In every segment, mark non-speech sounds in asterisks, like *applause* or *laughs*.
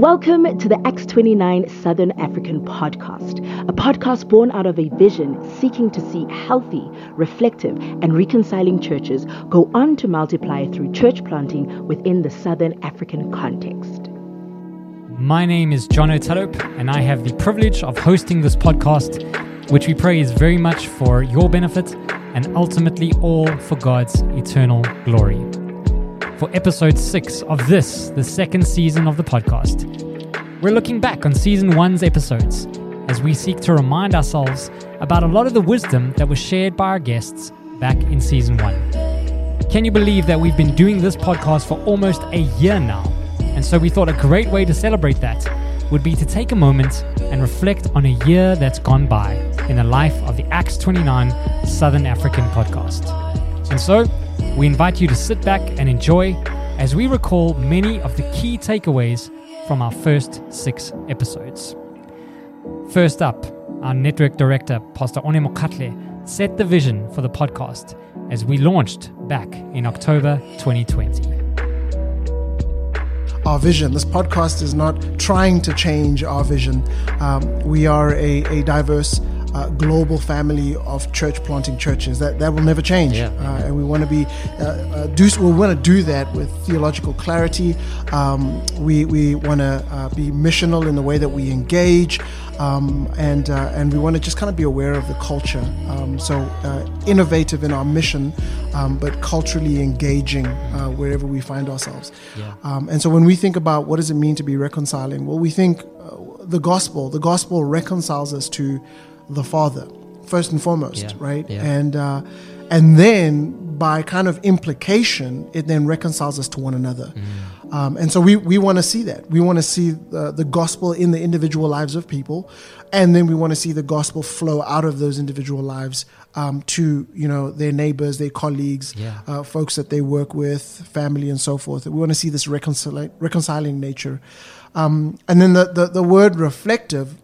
Welcome to the Acts 29 Southern African podcast, a podcast born out of a vision seeking to see healthy, reflective, and reconciling churches go on to multiply through church planting within the Southern African context. My name is John O'Talope, and I have the privilege of hosting this podcast, which we pray is very much for your benefit and ultimately all for God's eternal glory for episode six of this, the second season of the podcast. We're looking back on season one's episodes as we seek to remind ourselves about a lot of the wisdom that was shared by our guests back in season one. Can you believe that we've been doing this podcast for almost a year now? And so we thought a great way to celebrate that would be to take a moment and reflect on a year that's gone by in the life of the Acts 29 Southern African podcast. And so we invite you to sit back and enjoy as we recall many of the key takeaways from our first six episodes. First up, our network director, Pastor One Mokatle, set the vision for the podcast as we launched back in October 2020 our vision. This podcast is not trying to change our vision. Um, we are a, a diverse uh, global family of church planting churches. That that will never change, yeah. uh, and we want to be uh, uh, do we want to do that with theological clarity. Um, we we want to uh, be missional in the way that we engage, um, and uh, and we want to just kind of be aware of the culture. Um, so innovative in our mission, um, but culturally engaging wherever we find ourselves. Yeah. Um, and so when we think about what does it mean to be reconciling, well, we think the gospel. The gospel reconciles us to the Father first and foremost, yeah. right? Yeah. And uh, and then by kind of implication, it then reconciles us to one another. Mm. Um, and so we, we want to see that. We want to see the, the gospel in the individual lives of people, and then we want to see the gospel flow out of those individual lives um, to you know their neighbors, their colleagues, yeah. uh, folks that they work with, family, and so forth. We want to see this reconciling, reconciling nature. Um, and then the, the, the word reflective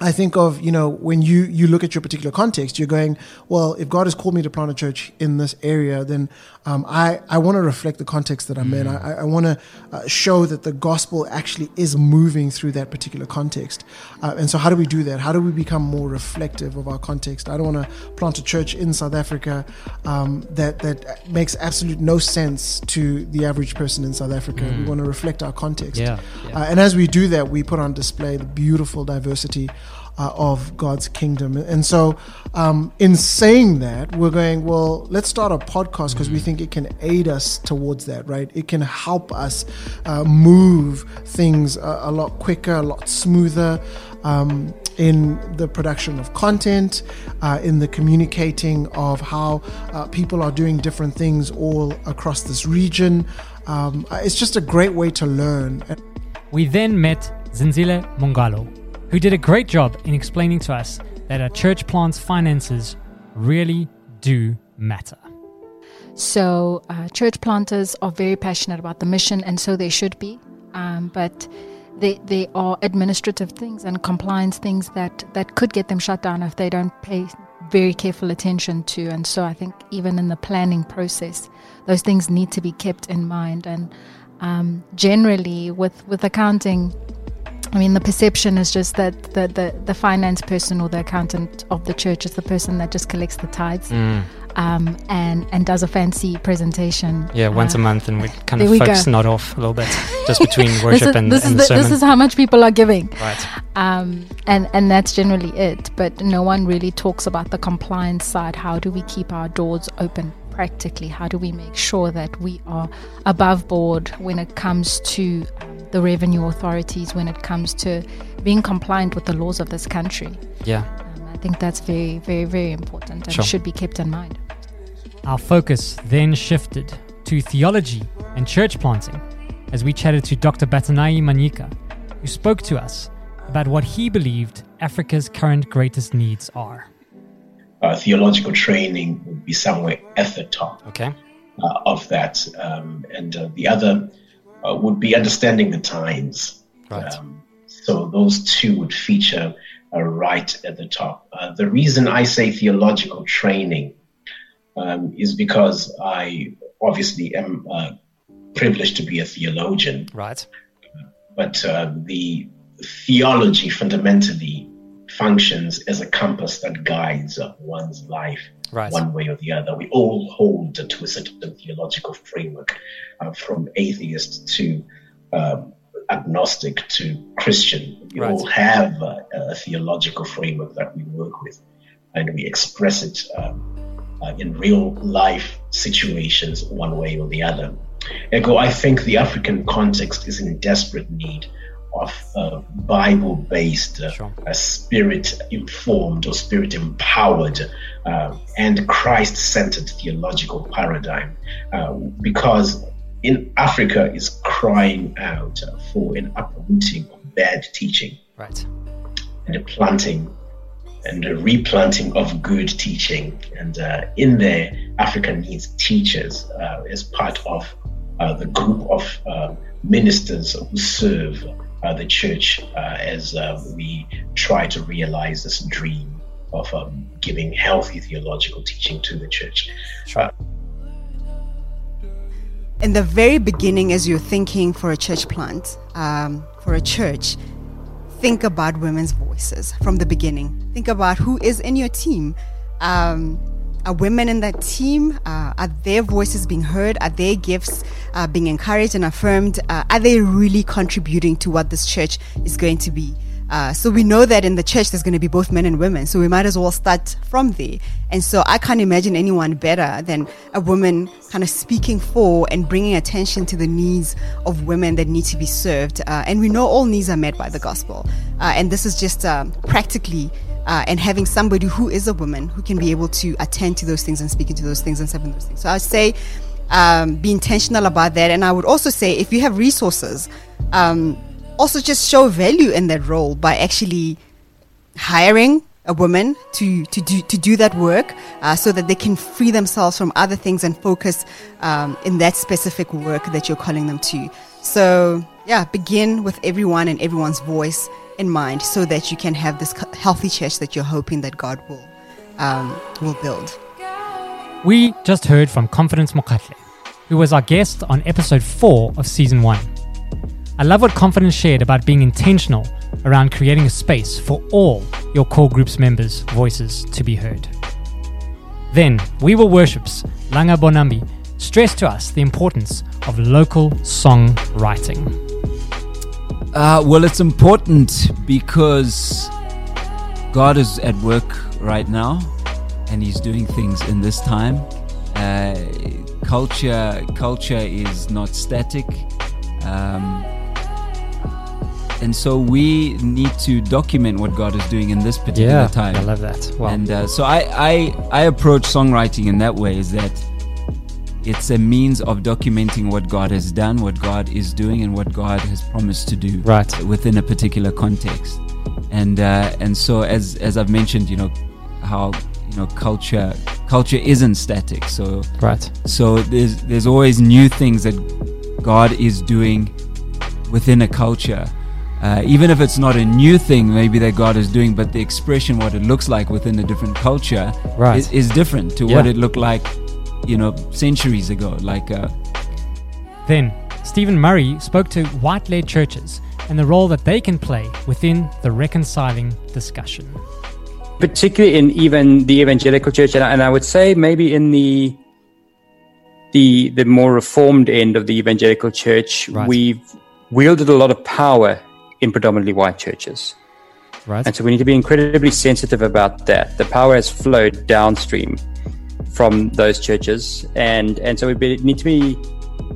I think of, you know, when you, you look at your particular context, you're going, well, if God has called me to plant a church in this area, then um, I, I want to reflect the context that I'm mm. in. I, I want to uh, show that the gospel actually is moving through that particular context. Uh, and so, how do we do that? How do we become more reflective of our context? I don't want to plant a church in South Africa um, that, that makes absolute no sense to the average person in South Africa. Mm. We want to reflect our context. Yeah, yeah. Uh, and as we do that, we put on display the beautiful diversity uh, of God's kingdom. And so, um, in saying that, we're going, well, let's start a podcast because we think it can aid us towards that, right? It can help us uh, move things a, a, lot quicker, a lot smoother. Um, in the production of content, uh, in the communicating of how uh, people are doing different things all across this region. Um, it's just a great way to learn. We then met Zinzile Mongalo, who did a great job in explaining to us that a church plant's finances really do matter. So, uh, church planters are very passionate about the mission, and so they should be. Um, but they, they are administrative things and compliance things that, that could get them shut down if they don't pay very careful attention to. And so, I think even in the planning process, those things need to be kept in mind. And um, generally, with, with accounting, I mean, the perception is just that the, the, the, finance person or the accountant of the church is the person that just collects the tithes mm. um, and, and does a fancy presentation. Yeah, once uh, a month, and we kind of folks nod off a little bit just between *laughs* worship is, and, this and is the, This is how much people are giving. Right. Um, and, and that's generally it. But no one really talks about the compliance side. How do we keep our doors open? Practically how do we make sure that we are above board when it comes to the revenue authorities, when it comes to being compliant with the laws of this country? Yeah. Um, I think that's very, very, very important and sure. should be kept in mind. Our focus then shifted to theology and church planting as we chatted to Dr. Batanai Manika, who spoke to us about what he believed Africa's current greatest needs are uh, theological training would be somewhere at the top okay. uh, of that. Um, and uh, the other uh, would be understanding the times. Right. Um, so those two would feature uh, right at the top. Uh, the reason I say theological training um, is because I obviously am privileged to be a theologian. Right. but uh, the theology fundamentally functions as a compass that guides one's life right. one way or the other. We all hold to a certain theological framework, uh, from atheist to um, agnostic to Christian. We right. all have a, a, theological framework that we work with, and we express it um, uh, in real life situations, one way or the other. Ego, I think the African context is in desperate need of uh, Bible based, uh, sure. spirit informed or spirit empowered uh, and Christ centered theological paradigm. Uh, because in Africa is crying out for an uprooting of bad teaching. Right. And a planting and a replanting of good teaching. And uh, in there, Africa needs teachers uh, as part of the group of ministers who serve uh, the church uh, as uh, we try to realize this dream of um, giving healthy theological teaching to the church. Sure. In the very beginning, as you're thinking for a church plant, um, for a church, think about women's voices from the beginning. Think about who is in your team. Um, are women in that team? Uh, are their voices being heard? Are their gifts uh, being encouraged and affirmed? Uh, are they really contributing to what this church is going to be? Uh, so we know that in the church there's going to be both men and women. So we might as well start from there. And so I can't imagine anyone better than a woman kind of speaking for and bringing attention to the needs of women that need to be served. Uh, and we know all needs are met by the gospel. Uh, and this is just practically uh, and having somebody who is a woman who can be able to attend to those things and speak into those things and serve those things. So I would say um, be intentional about that. And I would also say if you have resources, um, also just show value in that role by actually hiring a woman to, to do to do that work uh, so that they can free themselves from other things and focus um, in that specific work that you're calling them to. So yeah, begin with everyone and everyone's voice in mind so that you can have this healthy church that you're hoping that God will um, will build. We just heard from Confidence Mokatle, who was our guest on episode 4 of season 1. I love what Confidence shared about being intentional around creating a space for all your core group's members' voices to be heard. Then, We Will Worship's Langa Bonambi stressed to us the importance of local song writing. Uh, well, it's important because God is at work right now and He's doing things in this time. Uh, culture, culture is not static. Um, and so we need to document what God is doing in this particular yeah, time. I love that. Wow. And uh, so I, I, I approach songwriting in that way is that it's a means of documenting what God has done, what God is doing, and what God has promised to do right. within a particular context. And uh, and so as as I've mentioned, you know, how you know culture culture isn't static. So right. So there's there's always new things that God is doing within a culture. Uh, even if it's not a new thing, maybe that God is doing, but the expression, what it looks like within a different culture, right. is, is different to yeah. what it looked like you know, centuries ago. Like, uh, then Stephen Murray spoke to white led churches and the role that they can play within the reconciling discussion. Particularly in even the evangelical church, and I, and I would say maybe in the the the more reformed end of the evangelical church, right. we've wielded a lot of power in predominantly white churches. Right. And so we need to be incredibly sensitive about that. The power has flowed downstream from those churches, and and so we be, need to be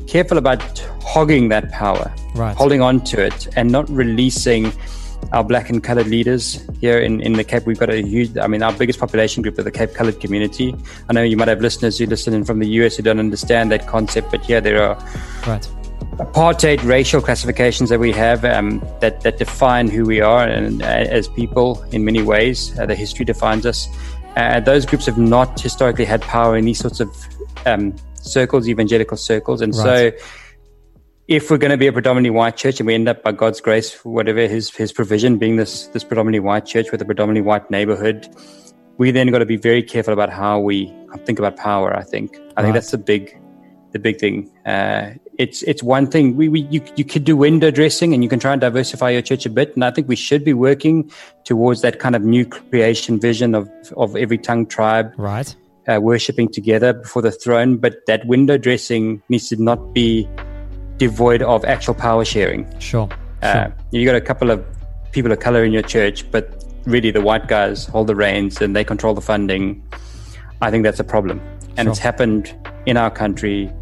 careful about hogging that power, right. holding on to it, and not releasing our black and colored leaders here in, in the Cape. We've got a huge, I mean, our biggest population group of the Cape colored community. I know you might have listeners who listen in from the US who don't understand that concept, but yeah, there are right. apartheid racial classifications that we have um, that, that define who we are and uh, as people in many ways. Uh, the history defines us. Uh, those groups have not historically had power in these sorts of um, circles, evangelical circles. And right. so, if we're going to be a predominantly white church and we end up by God's grace, whatever his, his provision, being this, this predominantly white church with a predominantly white neighborhood, we then got to be very careful about how we think about power. I think. I right. think that's the big, the big thing. Uh, it's it's one thing. We, we you you could do window dressing and you can try and diversify your church a bit. And I think we should be working towards that kind of new creation vision of of every tongue tribe, right, uh, worshiping together before the throne. But that window dressing needs to not be devoid of actual power sharing. Sure. Uh, sure. You got a couple of people of color in your church, but really the white guys hold the reins and they control the funding. I think that's a problem, and sure. it's happened in our country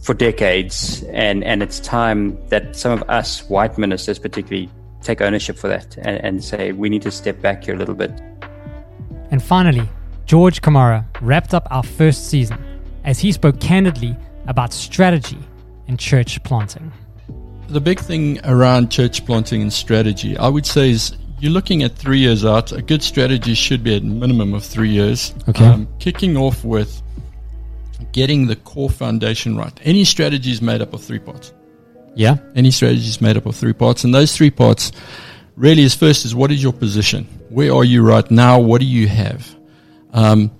for decades, and, and it's time that some of us white ministers, particularly, take ownership for that and, and say we need to step back here a little bit. And finally, George Kamara wrapped up our first season as he spoke candidly about strategy and church planting. The big thing around church planting and strategy, I would say, is you're looking at three years out. A good strategy should be at a minimum of three years. Okay. Um, kicking off with getting the core foundation right. Any strategy is made up of three parts. Yeah. Any strategy is made up of three parts. And those three parts really is first is what is your position? Where are you right now? What do you have? Um,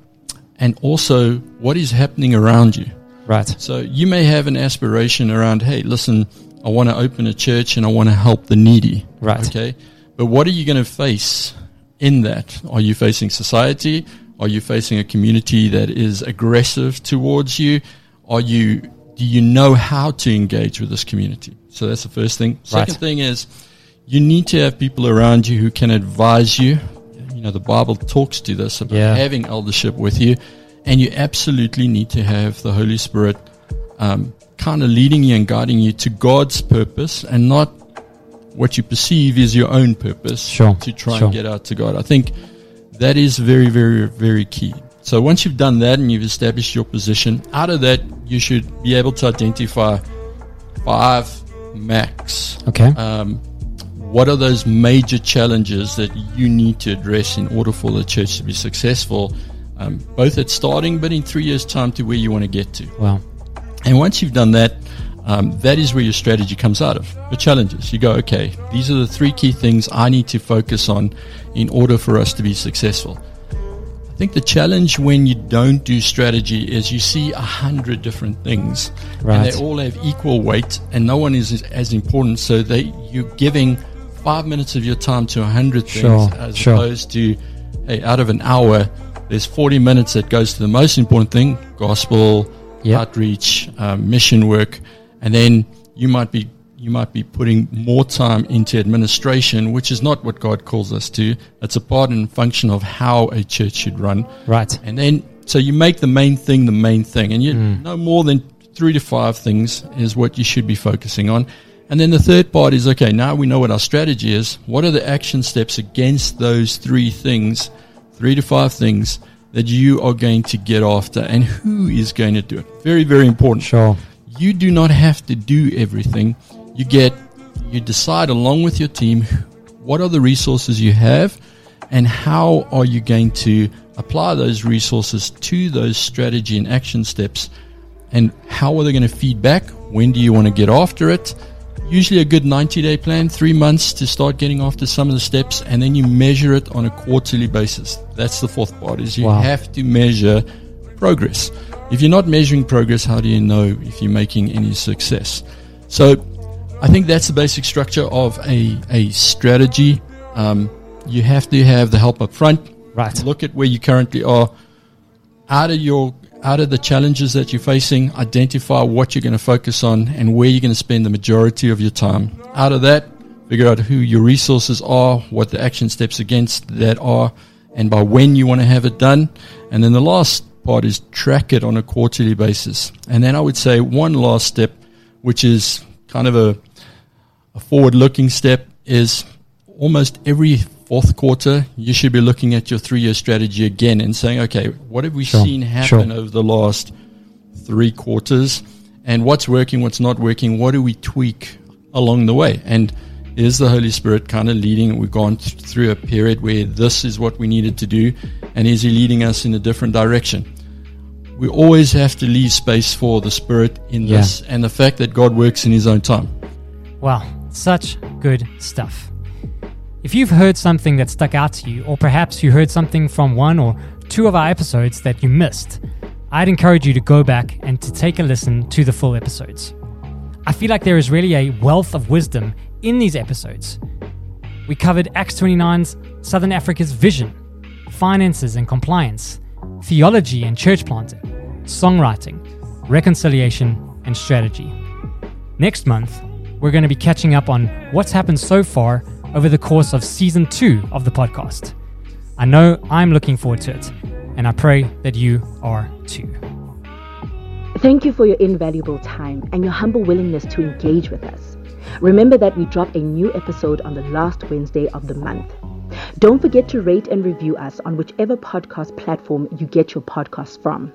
and also what is happening around you? Right. So you may have an aspiration around, hey, listen, I want to open a church and I want to help the needy. Right. Okay. But what are you going to face in that? Are you facing society? Are you facing a community that is aggressive towards you? Are you do you know how to engage with this community? So that's the first thing. Second right. thing is you need to have people around you who can advise you. You know, the Bible talks to this about yeah. having eldership with you, and you absolutely need to have the Holy Spirit um, kind of leading you and guiding you to God's purpose and not what you perceive is your own purpose sure. to try sure. and get out to God. I think that is very, very, very key. So once you've done that and you've established your position, out of that, you should be able to identify five max. Okay. Um, what are those major challenges that you need to address in order for the church to be successful, um, both at starting, but in three years' time to where you want to get to? Wow. And once you've done that, um, that is where your strategy comes out of the challenges. You go, okay, these are the three key things I need to focus on in order for us to be successful. I think the challenge when you don't do strategy is you see a hundred different things, right. and they all have equal weight, and no one is as important. So they you're giving five minutes of your time to a hundred things, sure. as sure. opposed to hey, out of an hour, there's 40 minutes that goes to the most important thing: gospel, yep. outreach, um, mission work and then you might be you might be putting more time into administration, which is not what God calls us to. It's a part and function of how a church should run. Right. And then so you make the main thing the main thing, and you mm. no more than three to five things is what you should be focusing on. And then the third part is okay, now we know what our strategy is. What are the action steps against those three things, three to five things that you are going to get after, and who is going to do it? Very, very important. Sure you do not have to do everything. You get, you decide along with your team what are the resources you have and how are you going to apply those resources to those strategy and action steps and how are they going to feed back? When do you want to get after it? Usually a good 90 day plan, three months to start getting after some of the steps, and then you measure it on a quarterly basis. That's the fourth part is you wow. have to measure progress. If you're not measuring progress, how do you know if you're making any success? So I think that's the basic structure of a, a strategy. Um, you have to have the help up front. Right. Look at where you currently are. Out of your out of the challenges that you're facing, identify what you're going to focus on and where you're going to spend the majority of your time. Out of that, figure out who your resources are, what the action steps against that are, and by when you want to have it done. And then the last part is track it on a quarterly basis. And then I would say one last step, which is kind of a, a forward looking step, is almost every fourth quarter, you should be looking at your three year strategy again and saying, okay, what have we sure. seen happen sure. over the last three quarters? And what's working, what's not working? What do we tweak along the way? And is the Holy Spirit kind of leading? We've gone th- through a period where this is what we needed to do, and is He leading us in a different direction? We always have to leave space for the Spirit in yeah. this and the fact that God works in His own time. Wow, such good stuff. If you've heard something that stuck out to you, or perhaps you heard something from one or two of our episodes that you missed, I'd encourage you to go back and to take a listen to the full episodes. I feel like there is really a wealth of wisdom in these episodes. We covered Acts 29's Southern Africa's vision, finances and compliance, theology and church planting, songwriting, reconciliation, and strategy. Next month, we're going to be catching up on what's happened so far over the course of season two of the podcast. I know I'm looking forward to it, and I pray that you are too. Thank you for your invaluable time and your humble willingness to engage with us. Remember that we drop a new episode on the last Wednesday of the month. Don't forget to rate and review us on whichever podcast platform you get your podcasts from.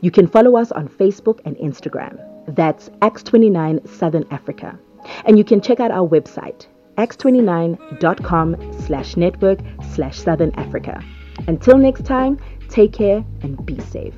You can follow us on Facebook and Instagram. That's Acts 29 Southern Africa. And you can check out our website, acts29.com slash network slash Southern Africa. Until next time, take care and be safe.